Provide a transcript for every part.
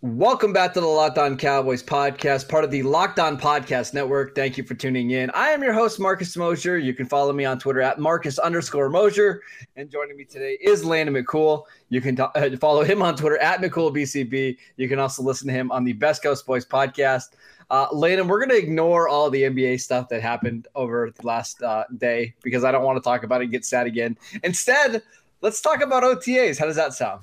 Welcome back to the Locked On Cowboys podcast, part of the Locked On Podcast Network. Thank you for tuning in. I am your host, Marcus Mosher. You can follow me on Twitter at Marcus underscore Mosher. And joining me today is Landon McCool. You can t- uh, follow him on Twitter at McCoolBCB. You can also listen to him on the Best Coast Boys podcast. Uh, Landon, we're going to ignore all the NBA stuff that happened over the last uh, day because I don't want to talk about it and get sad again. Instead, let's talk about OTAs. How does that sound?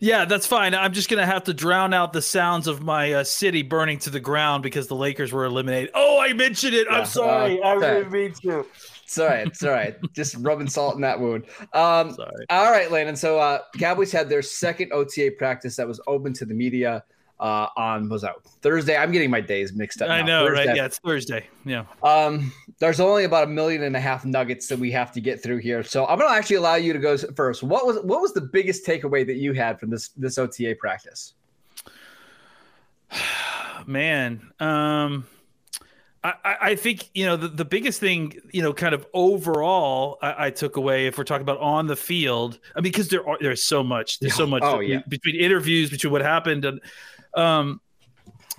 Yeah, that's fine. I'm just gonna have to drown out the sounds of my uh, city burning to the ground because the Lakers were eliminated. Oh, I mentioned it. Yeah, I'm sorry. uh, I didn't mean to. It's all right. It's all right. Just rubbing salt in that wound. Um, Sorry. All right, Landon. So uh, Cowboys had their second OTA practice that was open to the media uh, on was that Thursday. I'm getting my days mixed up. I now. know, Thursday. right? Yeah, it's Thursday. Yeah. Um, there's only about a million and a half nuggets that we have to get through here. So I'm going to actually allow you to go first. What was what was the biggest takeaway that you had from this this OTA practice? Man, um, I, I I think you know the, the biggest thing you know kind of overall I, I took away if we're talking about on the field I mean because there are there's so much there's so much Oh, yeah. between interviews between what happened and um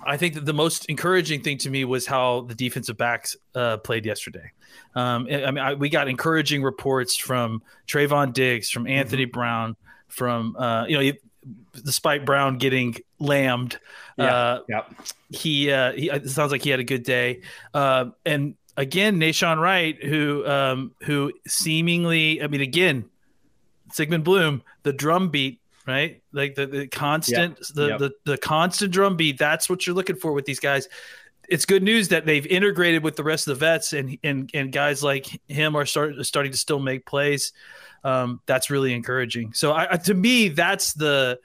I think that the most encouraging thing to me was how the defensive backs uh, played yesterday. Um, I mean, I, we got encouraging reports from Trevon Diggs, from Anthony Mm-hmm. Brown, from uh, you know, you- despite Brown getting lammed, uh, Yep. he uh he it sounds like he had a good day uh, and again Nahshon Wright who um who seemingly I mean again Sigmund Bloom the drum beat right like the, the constant the, Yep. the the constant drum beat that's what you're looking for with these guys it's good news that they've integrated with the rest of the vets and and and guys like him are start, starting to still make plays um that's really encouraging so I, I to me that's the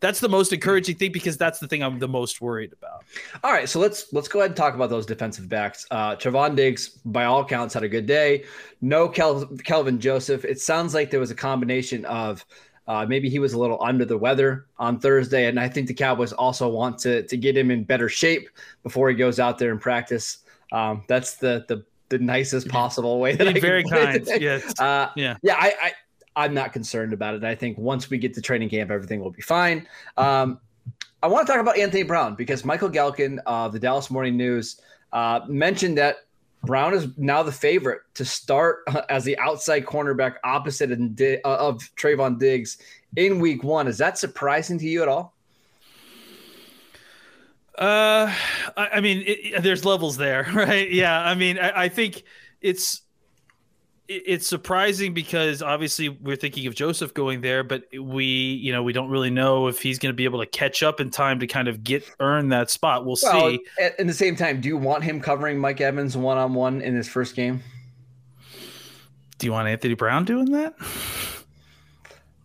that's the most encouraging thing because that's the thing I'm the most worried about. All right, so let's let's go ahead and talk about those defensive backs. Uh, Trevon Diggs, by all counts, had a good day. No Kel- Kelvin Joseph. It sounds like there was a combination of uh, maybe he was a little under the weather on Thursday, and I think the Cowboys also want to to get him in better shape before he goes out there and practice. Um, that's the the the nicest possible way that I Being can very kind. Yes. Uh, Yeah. yeah. I, I I'm not concerned about it. I think once we get to training camp, everything will be fine. Um, I want to talk about Anthony Brown because Michael Gehlken of the Dallas Morning News uh, mentioned that Brown is now the favorite to start uh, as the outside cornerback opposite of, uh, Trevon Diggs in Week One. Is that surprising to you at all? Uh, I, mean, it, there's levels there, right? Yeah. I mean, I, I think it's it- it's surprising because obviously we're thinking of Joseph going there, but we, you know, we don't really know if he's going to be able to catch up in time to kind of get earn that spot. We'll Well, see. at, at the same time, do you want him covering Mike Evans one on one in his first game? Do you want Anthony Brown doing that?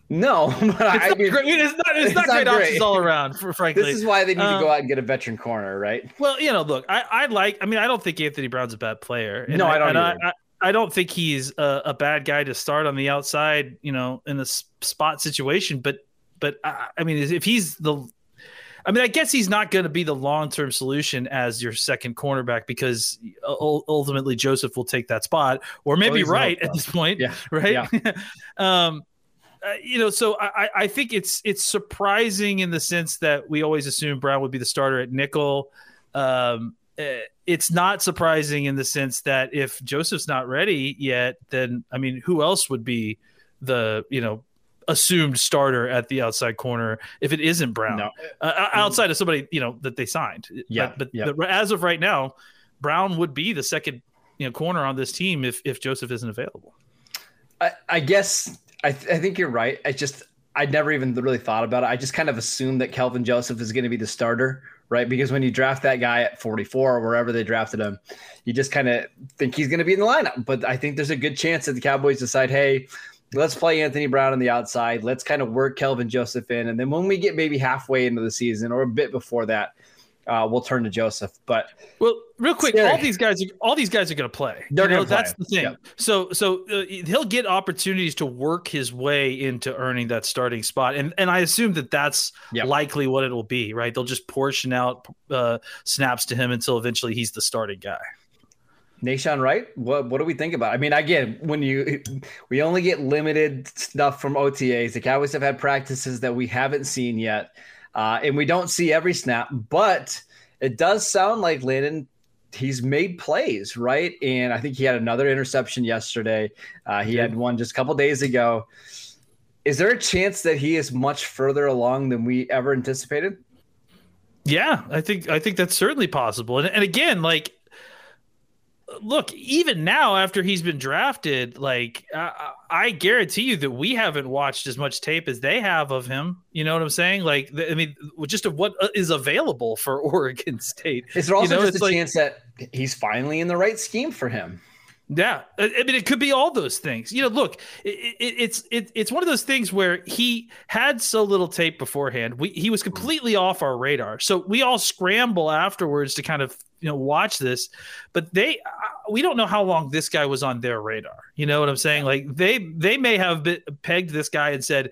No, but It's I not mean, great. It's not. It's, it's not not great, options all around. For frankly, this is why they need to Um, go out and get a veteran corner, right? Well, you know, look, I, I like. I mean, I don't think Anthony Brown's a bad player. No, I don't and either. I, don't think he's a, a bad guy to start on the outside. You know, in a spot situation. But, but I, I mean, if he's the, I mean, I guess he's not going to be the long term solution as your second cornerback because ultimately Joseph will take that spot, or maybe he's right at this point. Yeah, right. um, uh, you know, so I, I- think it's it's surprising in the sense that we always assumed Brown would be the starter at nickel. Um, it's not surprising in the sense that if Joseph's not ready yet, then I mean, who else would be the you know assumed starter at the outside corner if it isn't Brown? No. Uh, outside of somebody you know that they signed. Yeah, but, but, yeah. but as of right now, Brown would be the second you know corner on this team if if Joseph isn't available. I, I guess I, th- I think you're right. I just I never even really thought about it. I just kind of assumed that Kelvin Joseph is going to be the starter, right? Because when you draft that guy at 44 or wherever they drafted him, you just kind of think he's going to be in the lineup. But I think there's a good chance that the Cowboys decide, hey, let's play Anthony Brown on the outside. Let's kind of work Kelvin Joseph in, and then when we get maybe halfway into the season or a bit before that, uh, we'll turn to Joseph. But well, real quick, Scary. all these guys, are, all these guys are going to play. They're gonna play. That's the thing. Yep. So, so uh, he'll get opportunities to work his way into earning that starting spot, and and I assume that that's Yep. likely what it'll be. Right? They'll just portion out uh, snaps to him until eventually he's the starting guy. Nahshon Wright, what what do we think about? I mean, again, when you we only get limited stuff from OTAs. The Cowboys have had practices that we haven't seen yet, uh, and we don't see every snap. But it does sound like Landon. He's made plays, right? And I think he had another interception yesterday. Uh, he had one just a couple days ago. Is there a chance that he is much further along than we ever anticipated? Yeah, I think I think that's certainly possible. And and again, like look, even now after he's been drafted, like I, I guarantee you that we haven't watched as much tape as they have of him. You know what I'm saying? Like, I mean, just of what uh, available for Oregon State. Is there also You know, just a like- chance that he's finally in the right scheme for him? Yeah, I mean, it could be all those things. You know, look, it, it, it's it, it's one of those things where he had so little tape beforehand. We he was completely off our radar, so we all scramble afterwards to kind of you know watch this. But they, we don't know how long this guy was on their radar. You know what I'm saying? Like they they may have been, pegged this guy and said,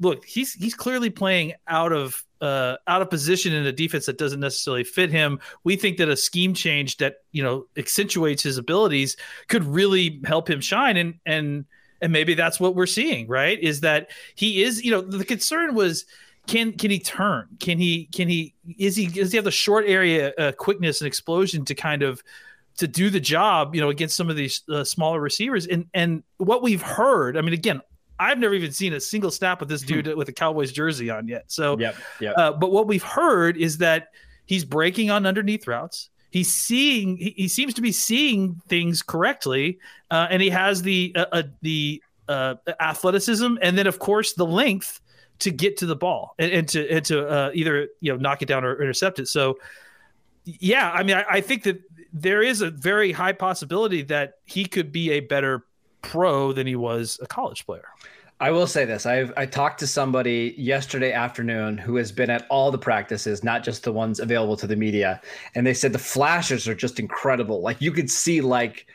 "Look, he's he's clearly playing out of." Uh, out of position in a defense that doesn't necessarily fit him. We think that a scheme change that you know accentuates his abilities could really help him shine. And and and maybe that's what we're seeing right? Is that he is you know the concern was can can he turn? Can he can he is he does he have the short area uh, quickness and explosion to kind of to do the job you know against some of these uh, smaller receivers? And and what we've heard i mean again i've never even seen a single snap with this dude with a cowboys jersey on yet so Yep, yep. uh, but what we've heard is that he's breaking on underneath routes. He's seeing. He, he seems to be seeing things correctly, uh, and he has the uh, uh, the uh, athleticism, and then of course the length to get to the ball and, and to and to uh, either you know knock it down or intercept it. So, yeah, I mean, I, I think that there is a very high possibility that he could be a better pro than he was a college player. I will say this. I've I talked to somebody yesterday afternoon who has been at all the practices, not just the ones available to the media, and they said the flashes are just incredible. Like you could see like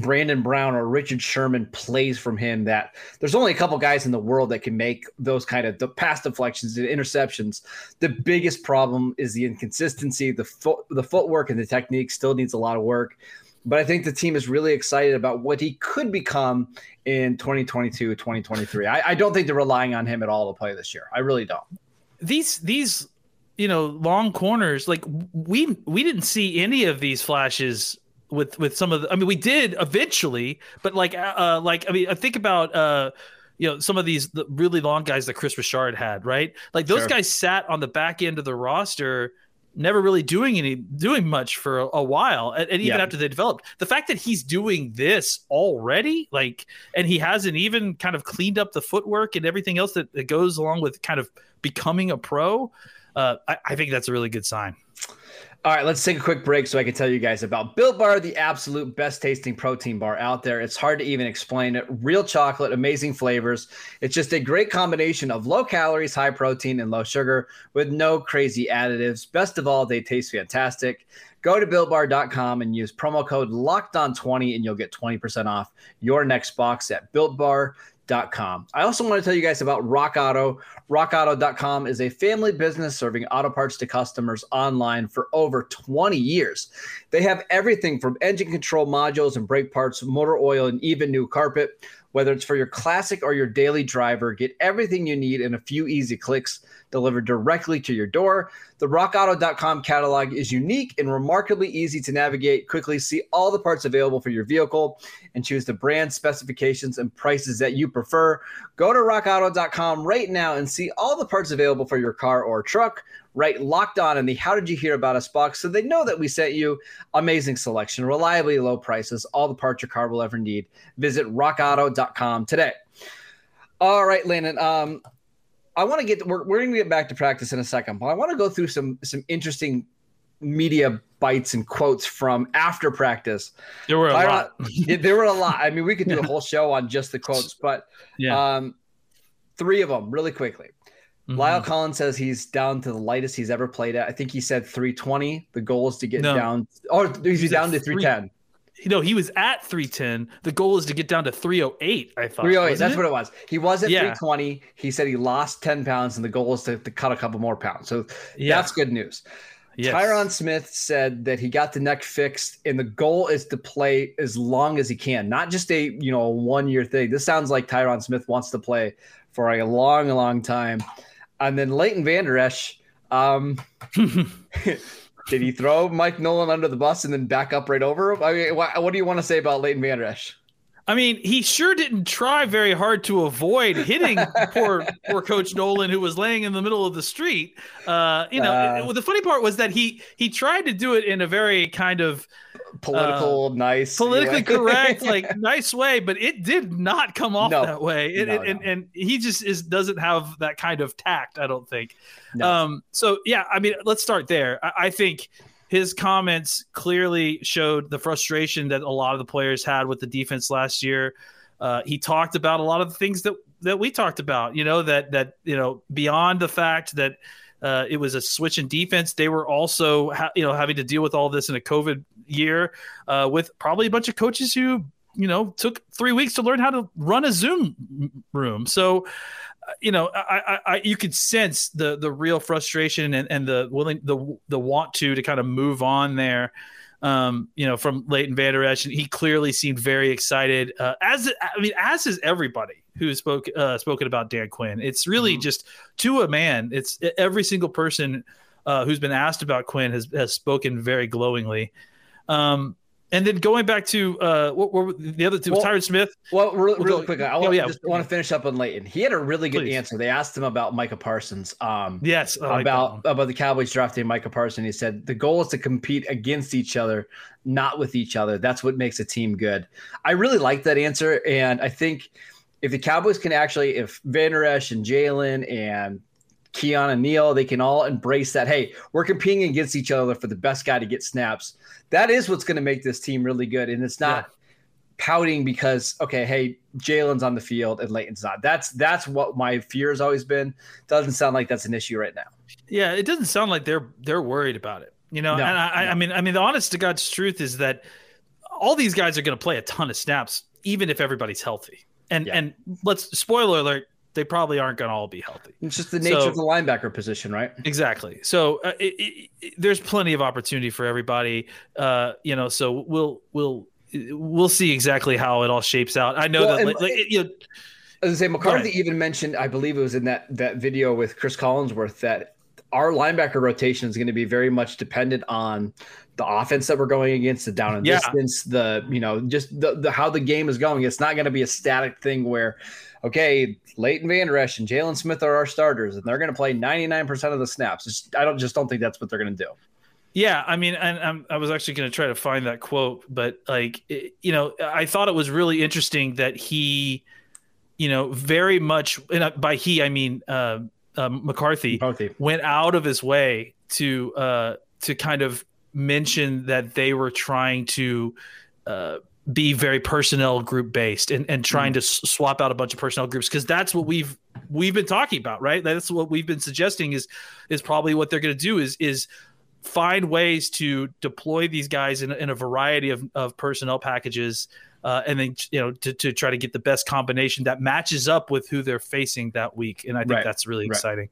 Brandon Brown or Richard Sherman plays from him that there's only a couple guys in the world that can make those kind of the pass deflections and interceptions. The biggest problem is the inconsistency, the the footwork and the technique still needs a lot of work. But I think the team is really excited about what he could become in 2022, 2023. I, I don't think they're relying on him at all to play this year. I really don't. these these you know long corners like we we didn't see any of these flashes with with some of the i mean we did eventually but like uh like i mean i think about uh you know some of these the really long guys that Kris Richard had right like those Sure. guys sat on the back end of the roster never really doing any doing much for a, a while and, and even Yeah. after they developed the fact that he's doing this already like and he hasn't even kind of cleaned up the footwork and everything else that, that goes along with kind of becoming a pro uh, I, I think that's a really good sign All right, let's take a quick break so I can tell you guys about Built Bar, the absolute best tasting protein bar out there. It's hard to even explain it. Real chocolate, amazing flavors. It's just a great combination of low calories, high protein, and low sugar with no crazy additives. Best of all, they taste fantastic. Go to builtbar.com and use promo code locked on 20 and you'll get 20% off your next box at builtbar.com. I also want to tell you guys about Rock Auto. RockAuto.com is a family business serving auto parts to customers online for over 20 years. They have everything from engine control modules and brake parts, motor oil, and even new carpet. Whether it's for your classic or your daily driver, get everything you need in a few easy clicks delivered directly to your door. The rockauto.com catalog is unique and remarkably easy to navigate. Quickly see all the parts available for your vehicle and choose the brand specifications and prices that you prefer. Go to rockauto.com right now and see all the parts available for your car or truck. Right locked on in the How Did You Hear About Us box so they know that we sent you amazing selection, reliably low prices, all the parts your car will ever need. Visit rockauto.com today. All right, Landon. Um, I want to get we're, we're going to get back to practice in a second, but I want to go through some some interesting media bites and quotes from after practice. there were a I lot there were a lot. I mean, we could do a whole show on just the quotes, but yeah um, three of them really quickly. Mm-hmm. La'el Collins says he's down to the lightest he's ever played at. I think he said 320. The goal is to get No. down, or he's, He's down to 310. You know, he was at 310. The goal is to get down to 308, I thought. 308. That's it? what it was. He was at Yeah. 320. He said he lost 10 pounds, and the goal is to, to cut a couple more pounds. So Yeah. that's good news. Yes. Tyron Smith said that he got the neck fixed, and the goal is to play as long as he can, not just a you know one year thing. This sounds like Tyron Smith wants to play for a long, long time. And then Leighton Vander Esch, um, did he throw Mike Nolan under the bus and then back up right over him? I mean, what, what do you want to say about Leighton Vander Esch? I mean, he sure didn't try very hard to avoid hitting poor poor Coach Nolan, who was laying in the middle of the street. Uh, you know, Uh. the funny part was that he he tried to do it in a very kind of Political, nice, politically correct, like nice way, but it did not come off No. that way. It, No, it- And, no. and he just is doesn't have that kind of tact. I don't think. Um, so yeah, I mean, let's start there. I, I think his comments clearly showed the frustration that a lot of the players had with the defense last year. Uh, he talked about a lot of the things that that we talked about. You know that that you know beyond the fact that. Uh, it was a switch in defense. They were also, ha- you know, having to deal with all this in a COVID year, uh, with probably a bunch of coaches who, you know, took three weeks to learn how to run a Zoom room. So, you know, I, I, I you could sense the the real frustration and, and the willing the the want to to kind of move on there. Um, you know, from Leighton Vander Esch, and he clearly seemed very excited. Uh, as I mean, as is everybody who spoke uh, spoken about Dan Quinn. It's really Mhm. just to a man. It's every single person uh, who's been asked about Quinn has has spoken very glowingly. Um, and then going back to uh, what were the other two? Well, Tyron Smith. Well, real, We'll real go- quick, I oh, want, yeah. just want to finish up on Leighton. He had a really good Please. answer. They asked him about Micah Parsons. Um, Yes, like about about the Cowboys drafting Micah Parsons. He said the goal is to compete against each other, not with each other. That's what makes a team good. I really like that answer, and I think if the Cowboys can actually, if Vander Esch and Jaylon and Keanu Neal, they can all embrace that. Hey, we're competing against each other for the best guy to get snaps. That is what's going to make this team really good, and it's not pouting because okay, hey, Jaylon's on the field and Leighton's not. That's that's what my fear has always been. Doesn't sound like that's an issue right now. Yeah, it doesn't sound like they're they're worried about it. You know, No, and I, no. I mean, I mean, the honest to God's truth is that all these guys are going to play a ton of snaps, even if everybody's healthy. And Yeah. and let's spoiler alert, they probably aren't going to all be healthy. It's just the nature So- of the linebacker position, right? Exactly. So uh, it, it, it- there's plenty of opportunity for everybody. Uh, you know, so we'll we'll we'll see exactly how it all shapes out. I know Well, that like, you know, As I say, McCarthy even mentioned, I believe it was in that that video with Chris Collinsworth that our linebacker rotation is going to be very much dependent on the offense that we're going against, the down and Yeah. distance, the you know just the, the how the game is going. It's not going to be a static thing where, okay, Leighton Vander Esch and Jaylon Smith are our starters, and they're going to play ninety nine percent of the snaps. It's, I don't just don't think that's what they're going to do. Yeah, I mean, and I'm, I was actually going to try to find that quote, but like, it- you know, I thought it was really interesting that he, you know, very much, and by he I mean uh, um, McCarthy, McCarthy. went out of his way to uh, to kind of mention that they were trying to uh, be very personnel group based and, and trying to s- swap out a bunch of personnel groups because that's what we've we've been talking about, right? That's what we've been suggesting is is probably what they're going to do is is find ways to deploy these guys in, in a variety of, of personnel packages uh, and then you know to, to try to get the best combination that matches up with who they're facing that week and i think Right. that's really Right. exciting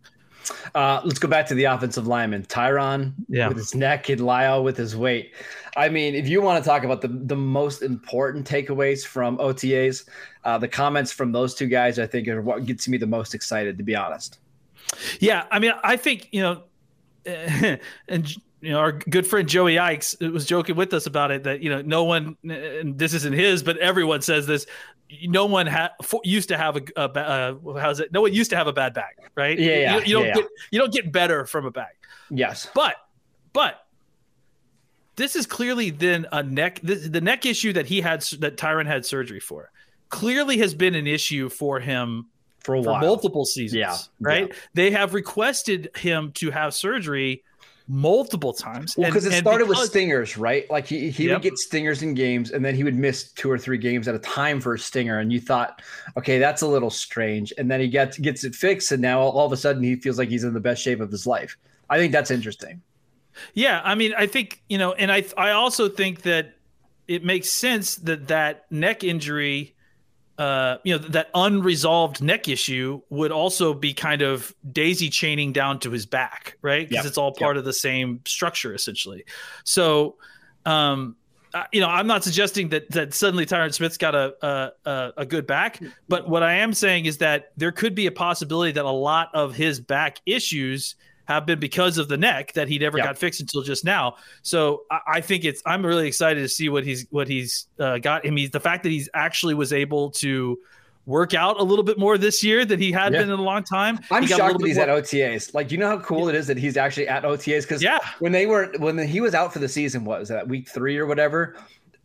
Uh, let's go back to the offensive lineman. Tyron Yeah. with his neck and La'el with his weight. I mean, if you want to talk about the, the most important takeaways from OTAs, uh, the comments from those two guys, I think, are what gets me the most excited, to be honest. Yeah, I mean, I think you know, and you know, our good friend Joey Ickes was joking with us about it that you know, no one, and this isn't his, but everyone says this. No one ha- used to have a, a uh, how's it? No one used to have a bad back, right? Yeah, yeah, You, you don't yeah, get you don't get better from a back, Yes. but but this is clearly then a neck. This, the neck issue that he had that Tyron had surgery for clearly has been an issue for him For a for while. multiple seasons. Yeah, Right. yeah. They have requested him to have surgery multiple times. Well, And- because it started with stingers, right? Like he, he Yep. would get stingers in games, and then he would miss two or three games at a time for a stinger, and you thought, okay, that's a little strange. And then he gets gets it fixed, and now all, all of a sudden he feels like he's in the best shape of his life. I think that's interesting. Yeah, I mean, I think you know, and I I also think that it makes sense that that neck injury, uh, you know, that unresolved neck issue would also be kind of daisy chaining down to his back, right? Because Yeah. it's all part of the same structure essentially. So, um, you know, I'm not suggesting that that suddenly Tyron Smith's got a a a good back, but what I am saying is that there could be a possibility that a lot of his back issues have been because of the neck that he never Yeah. got fixed until just now. So I, I think it's I'm really excited to see what he's what he's uh, got. I mean, the fact that he's actually was able to work out a little bit more this year than he had Yeah. been in a long time. I'm He got shocked that he's more- at OTAs. Like, you know how cool it is that he's actually at OTAs? Because Yeah. when they were when he was out for the season, what was that week three or whatever?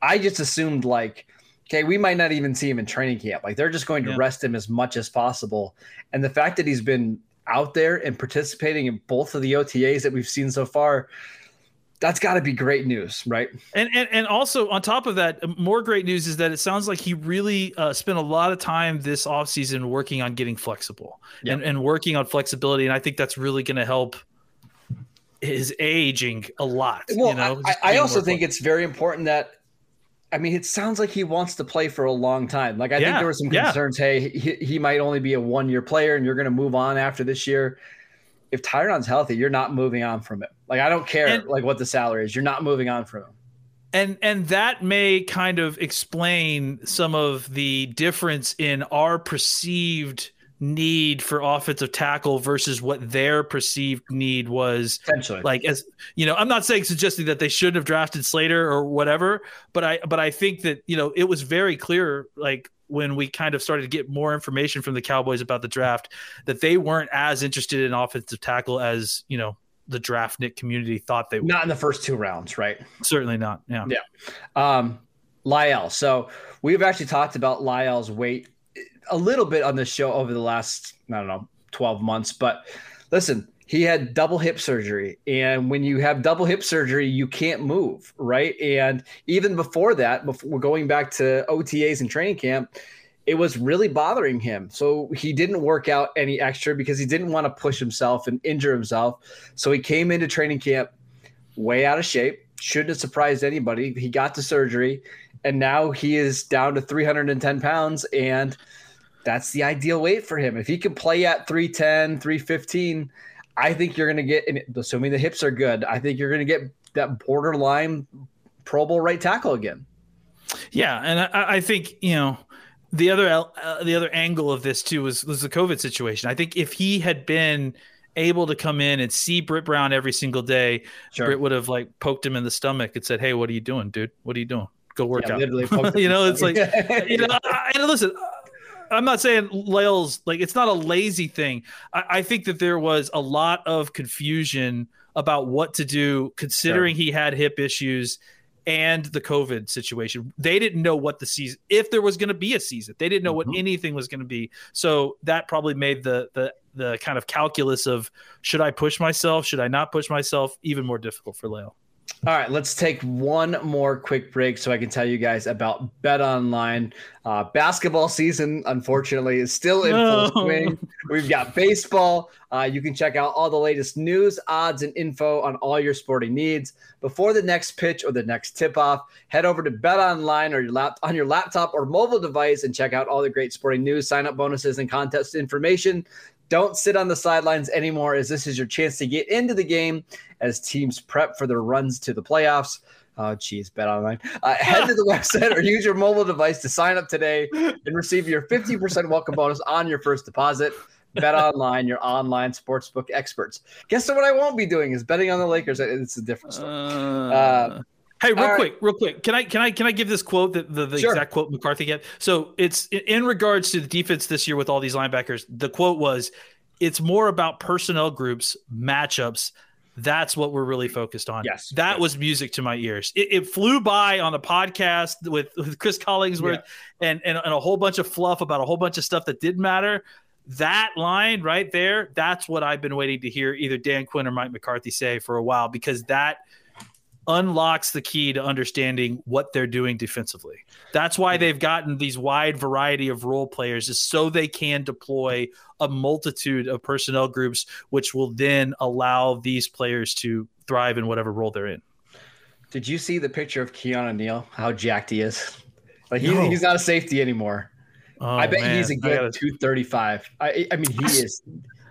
I just assumed like, okay, we might not even see him in training camp. Like they're just going to Yeah. rest him as much as possible. And the fact that he's been out there and participating in both of the OTAs that we've seen so far, that's got to be great news, right? And, and and also on top of that, more great news is that it sounds like he really uh, spent a lot of time this offseason working on getting flexible Yeah. and, and working on flexibility. And I think that's really going to help his aging a lot. Well, you know, I, I also think it's very important that. I mean, it sounds like he wants to play for a long time. Like I think there were some yeah. concerns. Hey, he, he might only be a one-year player, and you're going to move on after this year. If Tyron's healthy, you're not moving on from him. Like I don't care And- like what the salary is. You're not moving on from him. and and that may kind of explain some of the difference in our perceived need for offensive tackle versus what their perceived need was like as you know i'm not saying suggesting that they shouldn't have drafted slater or whatever but i but i think that you know it was very clear like when we kind of started to get more information from the cowboys about the draft that they weren't as interested in offensive tackle as you know the draftnik community thought they were. not in the first two rounds, right? certainly not yeah Yeah. Um, La'el. So we've actually talked about La'el's weight a little bit on this show over the last, I don't know, 12 months. But listen, he had double hip surgery. And when you have double hip surgery, you can't move, right? And even before that, before going back to OTAs and training camp, it was really bothering him. So he didn't work out any extra because he didn't want to push himself and injure himself. So he came into training camp way out of shape. Shouldn't have surprised anybody. He got the surgery, and now he is down to 310 pounds, and that's the ideal weight for him. If he can play at 310, 315, I think you're going to get, assuming the hips are good, I think you're going to get that borderline Pro Bowl right tackle again. Yeah, and I, I think you know the other uh, the other angle of this too was was the COVID situation. I think if he had been able to come in and see Britt Brown every single day, Sure. Britt would have like poked him in the stomach and said, "Hey, what are you doing, dude? What are you doing? Go work Yeah, out." you know, it's like you know, I, and listen. I'm not saying La'el's like it's not a lazy thing. I, I think that there was a lot of confusion about what to do, considering he had hip issues and the COVID situation. They didn't know what the season, if there was going to be a season, they didn't know what Mhm. anything was going to be. So that probably made the the the kind of calculus of should I push myself, should I not push myself, even more difficult for Lael. All right, let's take one more quick break so I can tell you guys about Bet Online. Uh, basketball season, unfortunately, is still in No. full swing. We've got baseball. Uh, you can check out all the latest news, odds, and info on all your sporting needs. Before the next pitch or the next tip off, head over to Bet Online or your lap on your laptop or mobile device and check out all the great sporting news, sign up bonuses, and contest information. Don't sit on the sidelines anymore, as this is your chance to get into the game as teams prep for their runs to the playoffs. Oh, geez, bet online. Uh, head to the website or use your mobile device to sign up today and receive your 50% welcome bonus on your first deposit. Bet online, your online sportsbook experts. Guess what I won't be doing is betting on the Lakers. It's a different story. Uh, hey, real all right. quick, real quick. Can I can I can I give this quote that the, the Sure. exact quote McCarthy gave? So it's in- regards to the defense this year with all these linebackers. The quote was, "It's more about personnel groups, matchups. That's what we're really focused on." Yes. that was music to my ears. It, it flew by on the podcast with, with Chris Collinsworth and, and and a whole bunch of fluff about a whole bunch of stuff that didn't matter. that line right there, that's what I've been waiting to hear either Dan Quinn or Mike McCarthy say for a while because that unlocks the key to understanding what they're doing defensively. That's why they've gotten these wide variety of role players is so they can deploy a multitude of personnel groups which will then allow these players to thrive in whatever role they're in. Did you see the picture of Keanu Neal? How jacked he is. Like he, No. he's not a safety anymore. Oh, I bet man. he's a good gotta- 235. I I mean he is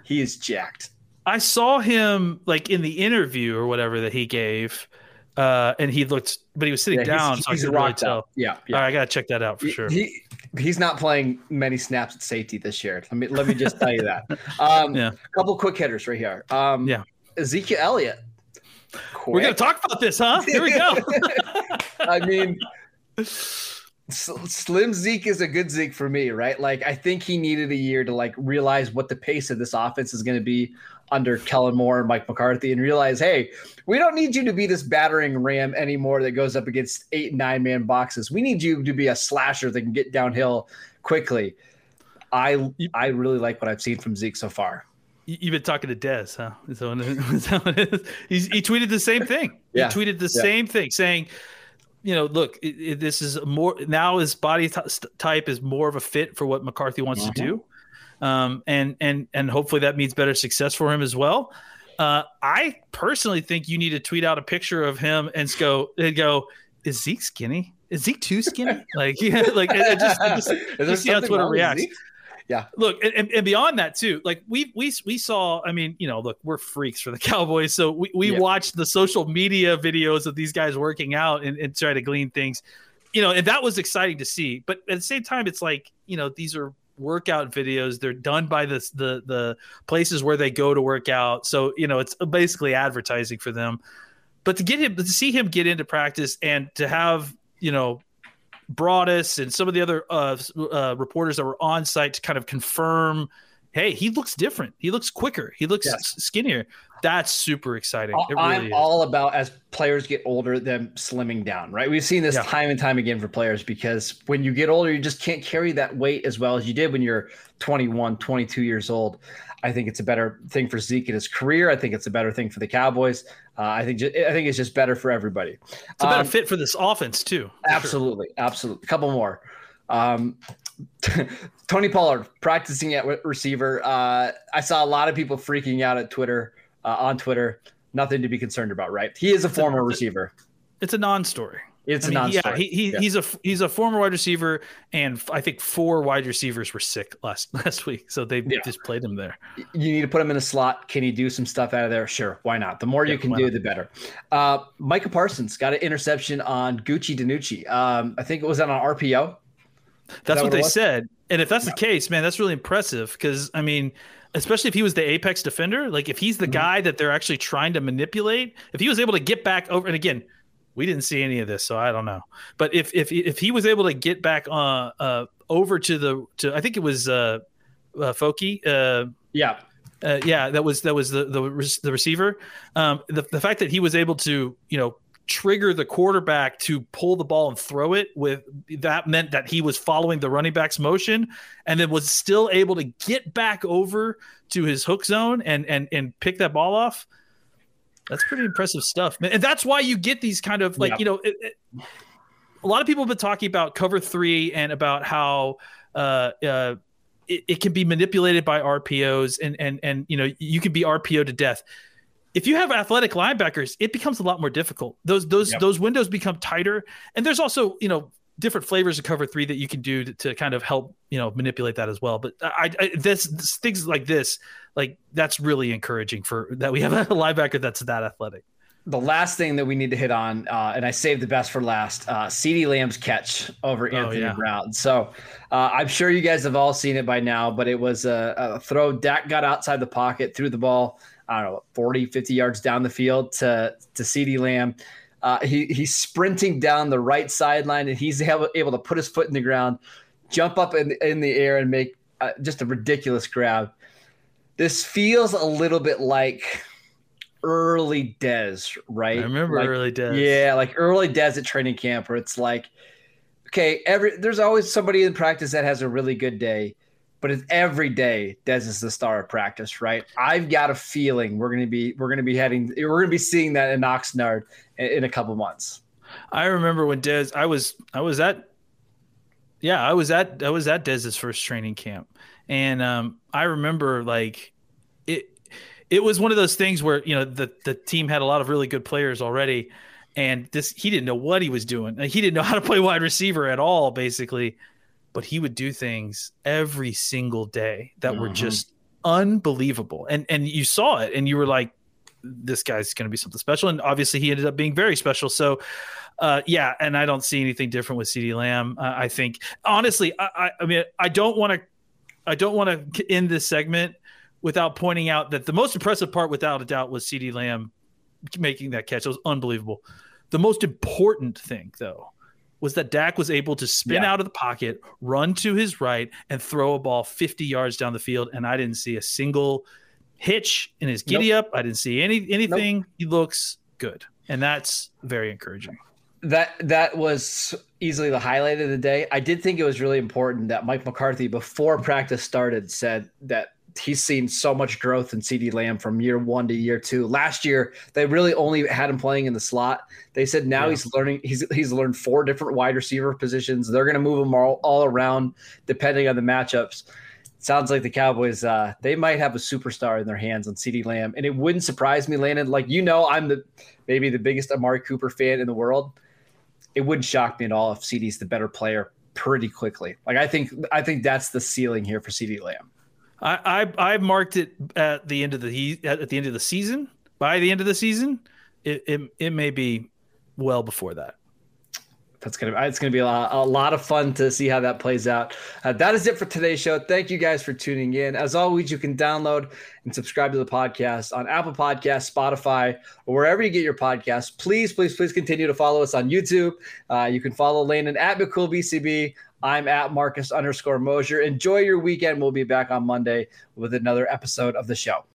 he is jacked. I saw him like in the interview or whatever that he gave, uh, and he looked, but he was sitting Yeah, down, he's, so he's I couldn't really tell. Yeah, yeah. right, I gotta check that out for sure. He he's not playing many snaps at safety this year. Let me let me just tell you that. Um, Yeah. A couple quick hitters right here. Um, Yeah. Ezekiel Elliott. We're gonna talk about this, huh? Here we go. I mean, Slim Zeke is a good Zeke for me, right? Like, I think he needed a year to like realize what the pace of this offense is going to be under Kellen Moore and Mike McCarthy, and realize, hey, we don't need you to be this battering ram anymore that goes up against eight nine man boxes. We need you to be a slasher that can get downhill quickly. I I really like what I've seen from Zeke so far. You- You've been talking to Dez, huh? Is that what it- is that what it is? He's, he tweeted the same thing. Yeah. He tweeted the Yeah. same thing, saying, you know, look, it, it- this is more now his body t- type is more of a fit for what McCarthy wants to mm-hmm. do, um, and and and hopefully that means better success for him as well. Uh, I personally think you need to tweet out a picture of him and go and go, is Zeke skinny? Is Zeke too skinny? like, yeah, like it, it just, it just Is just see how Twitter reacts. Zeke? look and, and, and beyond that too like we we we saw i mean you know look we're freaks for the cowboys so we, we Yeah. watched the social media videos of these guys working out and, and try to glean things you know and that was exciting to see but at the same time it's like you know these are workout videos. They're done by the the the places where they go to work out. So you know it's basically advertising for them. But to get him to see him get into practice and to have you know Broaddus and some of the other uh, uh, reporters that were on site to kind of confirm, hey, he looks different. He looks quicker. He looks Yes. skinnier. That's super exciting. It really I'm is. all about as players get older, them slimming down, right? We've seen this Yeah. time and time again for players because when you get older, you just can't carry that weight as well as you did when you're 21, 22 years old. I think it's a better thing for Zeke in his career. I think it's a better thing for the Cowboys. Uh, I think I think it's just better for everybody. it's a better Um, fit for this offense too. for sure. Absolutely, absolutely. A couple more. Um, Tony Pollard practicing at receiver. Uh, I saw a lot of people freaking out at Twitter uh, on Twitter. Nothing to be concerned about, right? He is a former receiver. It's a non-story. It's I a mean, non-story. yeah, he, he, Yeah. he's a he's a former wide receiver, and I think four wide receivers were sick last last week, so they Yeah. just played him there. you need to put him in a slot. Can he do some stuff out of there? Sure, why not? The more Yeah, you can do, not? the better. Uh, Micah Parsons got an interception on Gucci DiNucci. Um, I think it was on an RPO. That's that what, what they was? said. And if that's the case, man, that's really impressive because I mean, especially if he was the apex defender, like if he's the Mhm. guy that they're actually trying to manipulate, if he was able to get back over, and again, we didn't see any of this, so I don't know. But if if if he was able to get back uh uh over to the to I think it was uh, uh Foki uh Yeah, uh, yeah, that was that was the the, the receiver. Um, the the fact that he was able to you know trigger the quarterback to pull the ball and throw it with that meant that he was following the running back's motion and then was still able to get back over to his hook zone and and and pick that ball off. That's pretty impressive stuff. And that's why you get these kind of like Yeah. you know. It, it, a lot of people have been talking about cover three and about how uh, uh, it, it can be manipulated by RPOs and and and you know you can be RPO to death. If you have athletic linebackers, it becomes a lot more difficult. Those those Yep. those windows become tighter, and there's also you know different flavors of cover three that you can do to, to kind of help you know manipulate that as well. But I, I this, this things like this, like that's really encouraging for that we have a linebacker that's that athletic. the last thing that we need to hit on, uh, and I saved the best for last, uh, CeeDee Lamb's catch over Oh, Anthony yeah. Brown. So uh, I'm sure you guys have all seen it by now, but it was a, a throw. Dak got outside the pocket, threw the ball, I don't know, 40, 50 yards down the field to, to CeeDee Lamb. Uh, he, he's sprinting down the right sideline, and he's able, able to put his foot in the ground, jump up in, in the air, and make uh, just a ridiculous grab. This feels a little bit like early Dez, right? I remember Like, early days. yeah, like early Dez at training camp, where it's like, okay, every there's always somebody in practice that has a really good day. But it's every day Dez is the star of practice, right? I've got a feeling we're gonna be we're gonna be heading we're gonna be seeing that in Oxnard in, in a couple months. I remember when Dez I was I was at yeah, I was at I was at Dez's first training camp. And um, I remember like it it was one of those things where, you know, the the team had a lot of really good players already and this he didn't know what he was doing. He didn't know how to play wide receiver at all basically but he would do things every single day that mm-hmm. were just unbelievable. And and you saw it and you were like, this guy's going to be something special. And obviously he ended up being very special. So uh, yeah, and I don't see anything different with CeeDee Lamb. Uh, I think honestly, I, I, I mean, I don't want to, I don't want to end this segment without pointing out that the most impressive part, without a doubt, was CeeDee Lamb making that catch. It was unbelievable. The most important thing, though, was that Dak was able to spin yeah. out of the pocket, run to his right, and throw a ball 50 yards down the field. And I didn't see a single hitch in his giddy nope. up. I didn't see any anything. Nope. He looks good. And that's very encouraging. That that was easily the highlight of the day. I did think it was really important that Mike McCarthy, before practice started, said that he's seen so much growth in CeeDee Lamb from year one to year two. Last year, they really only had him playing in the slot. They said now yeah. he's learning. He's he's learned four different wide receiver positions. They're going to move him all, all around depending on the matchups. sounds like the Cowboys. Uh, they might have a superstar in their hands on CeeDee Lamb, and it wouldn't surprise me, Landon. Like you know, I'm the maybe the biggest Amari Cooper fan in the world. It wouldn't shock me at all if CeeDee's the better player pretty quickly. Like I think I think that's the ceiling here for CeeDee Lamb. I, I I marked it at the end of the at the end of the season. By the end of the season, it it, it may be well before that. That's gonna it's gonna be a lot, a lot of fun to see how that plays out. Uh, that is it for today's show. Thank you guys for tuning in. As always, you can download and subscribe to the podcast on Apple Podcasts, Spotify, or wherever you get your podcasts. Please, please, please continue to follow us on YouTube. Uh, you can follow Landon at McCoolBCB I'm at Marcus underscore Mosher. Enjoy your weekend. We'll be back on Monday with another episode of the show.